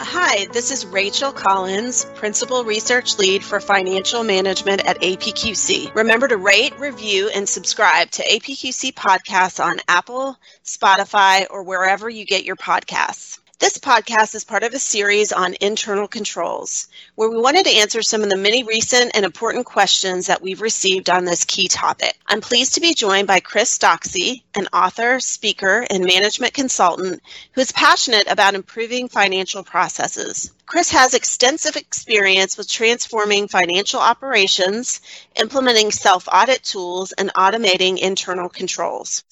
Hi, this is Rachel Collins, Principal Research Lead for Financial Management at APQC. Remember to rate, review, and subscribe to APQC podcasts on Apple, Spotify, or wherever you get your podcasts. This podcast is part of a series on internal controls, where we wanted to answer some of the many recent and important questions that we've received on this key topic. I'm pleased to be joined by Chris Doxey, an author, speaker, and management consultant who is passionate about improving financial processes. Chris has extensive experience with transforming financial operations, implementing self audit tools, and automating internal controls.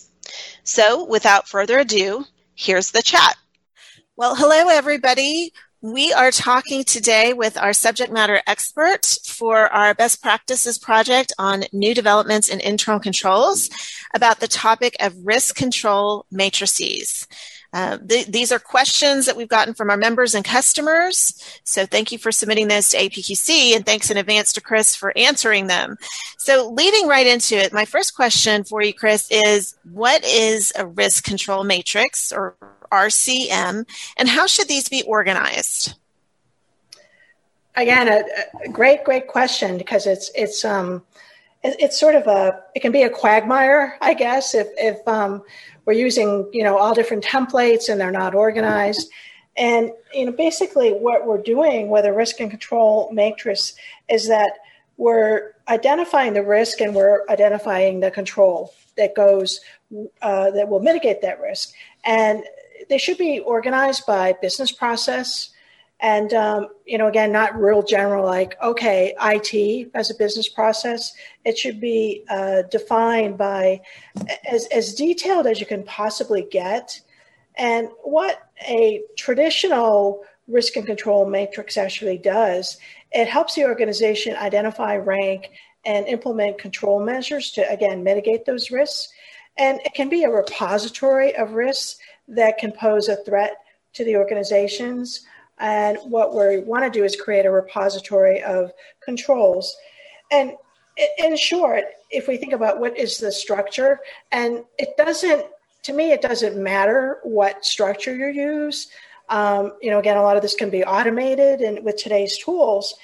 So, without further ado, here's the chat. Well, hello, everybody. We are talking today with our subject matter expert for our best practices project on new developments in internal controls about the topic of risk control matrices. Uh, th- these are questions that we've gotten from our members and customers. So thank you for submitting those to APQC and thanks in advance to Chris for answering them. So leading right into it, my first question for you, Chris, is what is a risk control matrix or RCM, and how should these be organized? Again, a, a great, great question because it's it's um it, it's sort of a it can be a quagmire, I guess, if if um, we're using you know all different templates and they're not organized. And you know, basically, what we're doing with a risk and control matrix is that we're identifying the risk and we're identifying the control that goes uh, that will mitigate that risk. And they should be organized by business process and um, you know again not real general like okay it as a business process it should be uh, defined by as, as detailed as you can possibly get and what a traditional risk and control matrix actually does it helps the organization identify rank and implement control measures to again mitigate those risks and it can be a repository of risks that can pose a threat to the organizations. And what we want to do is create a repository of controls. And in short, if we think about what is the structure, and it doesn't, to me, it doesn't matter what structure you use. Um, you know, again, a lot of this can be automated and with today's tools.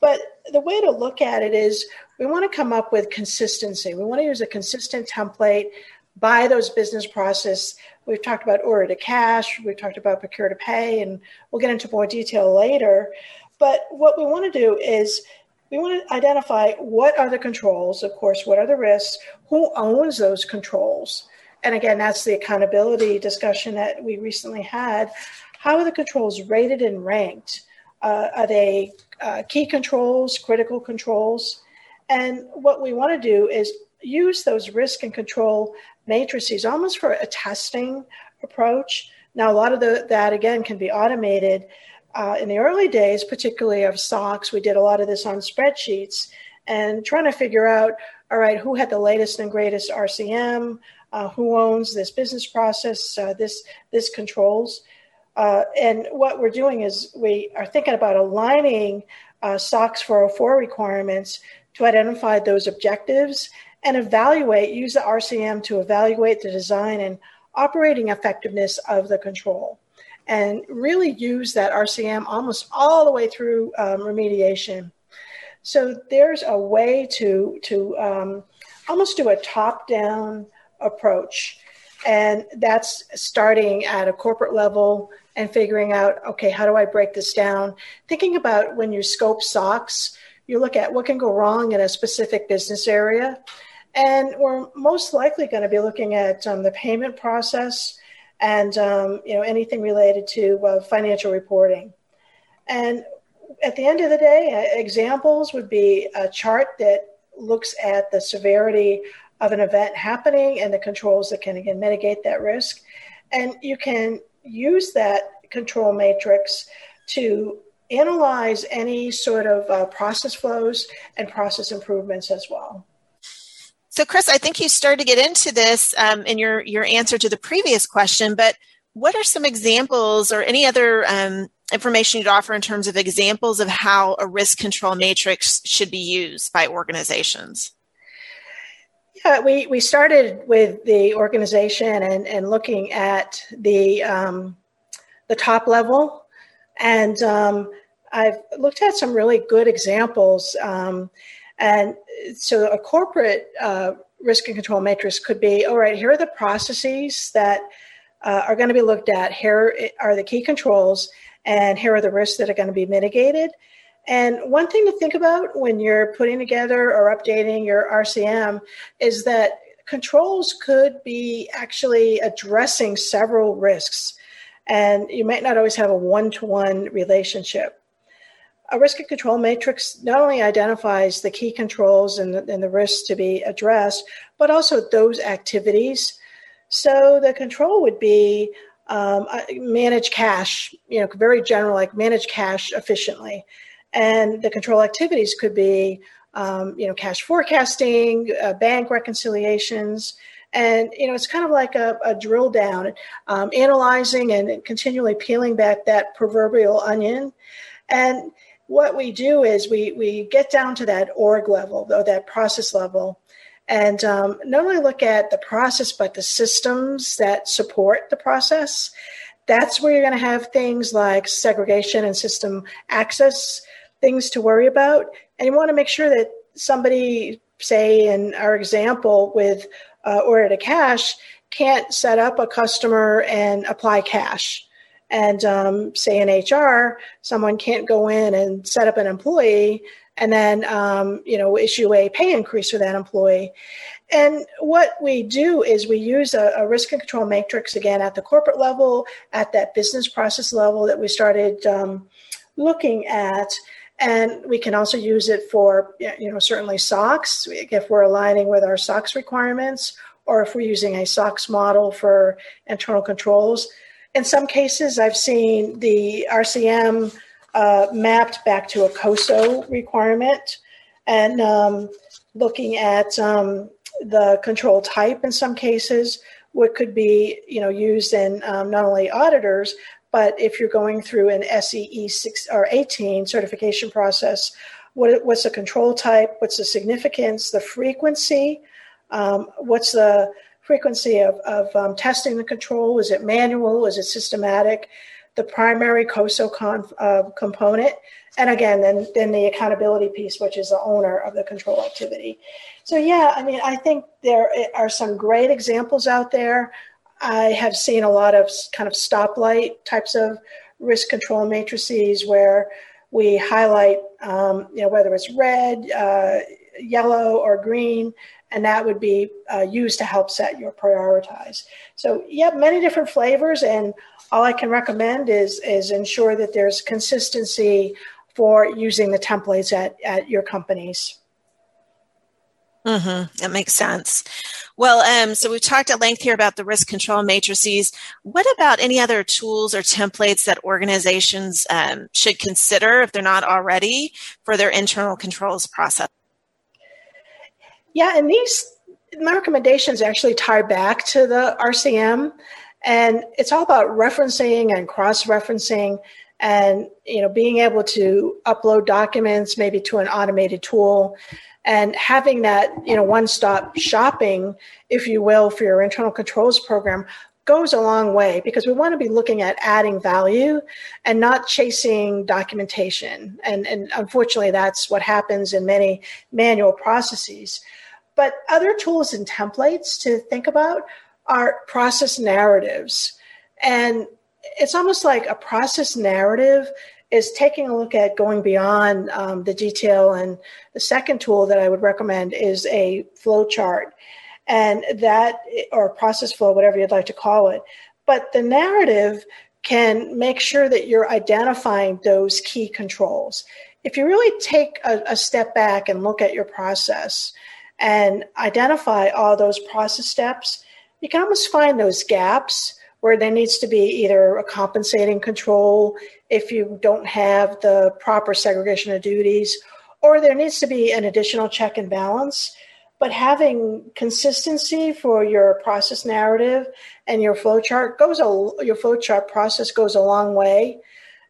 But the way to look at it is we want to come up with consistency. We want to use a consistent template by those business process We've talked about order to cash, we've talked about procure to pay, and we'll get into more detail later. But what we want to do is we want to identify what are the controls, of course, what are the risks, who owns those controls. And again, that's the accountability discussion that we recently had. How are the controls rated and ranked? Uh, are they uh, key controls, critical controls? And what we want to do is use those risk and control matrices almost for a testing approach. Now, a lot of the, that again can be automated. Uh, in the early days, particularly of SOX, we did a lot of this on spreadsheets and trying to figure out, all right, who had the latest and greatest RCM, uh, who owns this business process, uh, this this controls. Uh, and what we're doing is we are thinking about aligning uh, SOX 404 requirements to identify those objectives and evaluate, use the RCM to evaluate the design and operating effectiveness of the control. And really use that RCM almost all the way through um, remediation. So there's a way to, to um, almost do a top down approach. And that's starting at a corporate level and figuring out okay, how do I break this down? Thinking about when you scope SOX, you look at what can go wrong in a specific business area and we're most likely going to be looking at um, the payment process and um, you know anything related to uh, financial reporting. And at the end of the day, uh, examples would be a chart that looks at the severity of an event happening and the controls that can again mitigate that risk. And you can use that control matrix to analyze any sort of uh, process flows and process improvements as well. So, Chris, I think you started to get into this um, in your your answer to the previous question, but what are some examples or any other um, information you'd offer in terms of examples of how a risk control matrix should be used by organizations? Yeah, we, we started with the organization and, and looking at the um, the top level And um, I've looked at some really good examples. Um, and so a corporate uh, risk and control matrix could be all right, here are the processes that uh, are going to be looked at. Here are the key controls, and here are the risks that are going to be mitigated. And one thing to think about when you're putting together or updating your RCM is that controls could be actually addressing several risks, and you might not always have a one to one relationship. A risk and control matrix not only identifies the key controls and the, and the risks to be addressed, but also those activities. So the control would be um, uh, manage cash, you know, very general, like manage cash efficiently. And the control activities could be um, you know, cash forecasting, uh, bank reconciliations, and you know, it's kind of like a, a drill down, um, analyzing and continually peeling back that proverbial onion. And what we do is we we get down to that org level, or that process level, and um, not only look at the process but the systems that support the process. That's where you're going to have things like segregation and system access things to worry about. And you want to make sure that somebody, say in our example with uh, order to cash, can't set up a customer and apply cash. And um, say in HR, someone can't go in and set up an employee and then um, you know issue a pay increase for that employee. And what we do is we use a, a, risk and control matrix again at the corporate level, at that business process level that we started um, looking at, and we can also use it for, you know, certainly SOX if we're aligning with our SOX requirements, or if we're using a SOX model for internal controls. In some cases, I've seen the RCM uh, mapped back to a COSO requirement and um, looking at um, the control type in some cases, what could be you know used in um, not only auditors but if you're going through an SEE six or 18 certification process, what, what's the control type? What's the significance? The frequency? Um, what's the frequency of, of um, testing the control? Is it manual? Is it systematic? The primary COSO uh, component. And again, then, then the accountability piece, which is the owner of the control activity. So, yeah, I mean, I think there are some great examples out there. I have seen a lot of kind of stoplight types of risk control matrices where we highlight, um, you know, whether it's red, uh, yellow, or green, and that would be uh, used to help set your prioritize. So, yeah, many different flavors, and all I can recommend is is ensure that there's consistency for using the templates at, at your companies. Mm-hmm. That makes sense. Well, um, so we've talked at length here about the risk control matrices. What about any other tools or templates that organizations um, should consider if they're not already for their internal controls process? Yeah, and these my recommendations actually tie back to the RCM, and it's all about referencing and cross-referencing and you know being able to upload documents maybe to an automated tool and having that you know one stop shopping if you will for your internal controls program goes a long way because we want to be looking at adding value and not chasing documentation. And and unfortunately that's what happens in many manual processes but other tools and templates to think about are process narratives and it's almost like a process narrative is taking a look at going beyond um, the detail. And the second tool that I would recommend is a flow chart. And that, or process flow, whatever you'd like to call it. But the narrative can make sure that you're identifying those key controls. If you really take a, a step back and look at your process and identify all those process steps, you can almost find those gaps where there needs to be either a compensating control if you don't have the proper segregation of duties, or there needs to be an additional check and balance. But having consistency for your process narrative and your flowchart goes a your flowchart process goes a long way,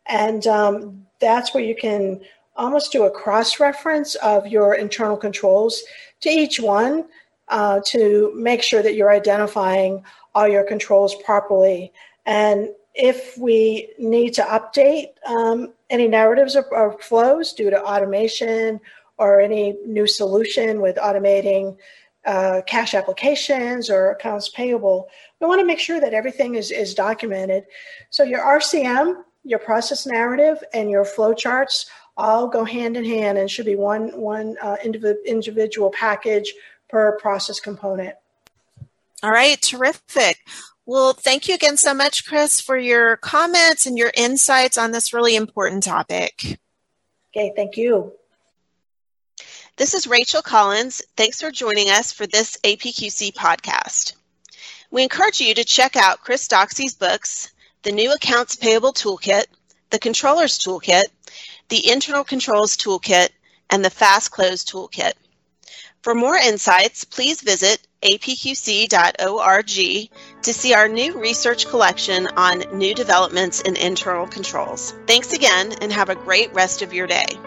and um, that's where you can almost do a cross reference of your internal controls to each one uh, to make sure that you're identifying all your controls properly. And if we need to update um, any narratives or, or, flows due to automation or any new solution with automating uh, cash applications or accounts payable, we want to make sure that everything is, is documented. So your RCM, your process narrative, and your flow charts all go hand in hand and should be one one uh, indiv- individual package per process component. All right, terrific. Well, thank you again so much, Chris, for your comments and your insights on this really important topic. Okay, thank you. This is Rachel Collins. Thanks for joining us for this APQC podcast. We encourage you to check out Chris Doxey's books, The New Accounts Payable Toolkit, The Controller's Toolkit, The Internal Controls Toolkit, and the Fast Close Toolkit. For more insights, please visit apqc.org to see our new research collection on new developments in internal controls. Thanks again and have a great rest of your day.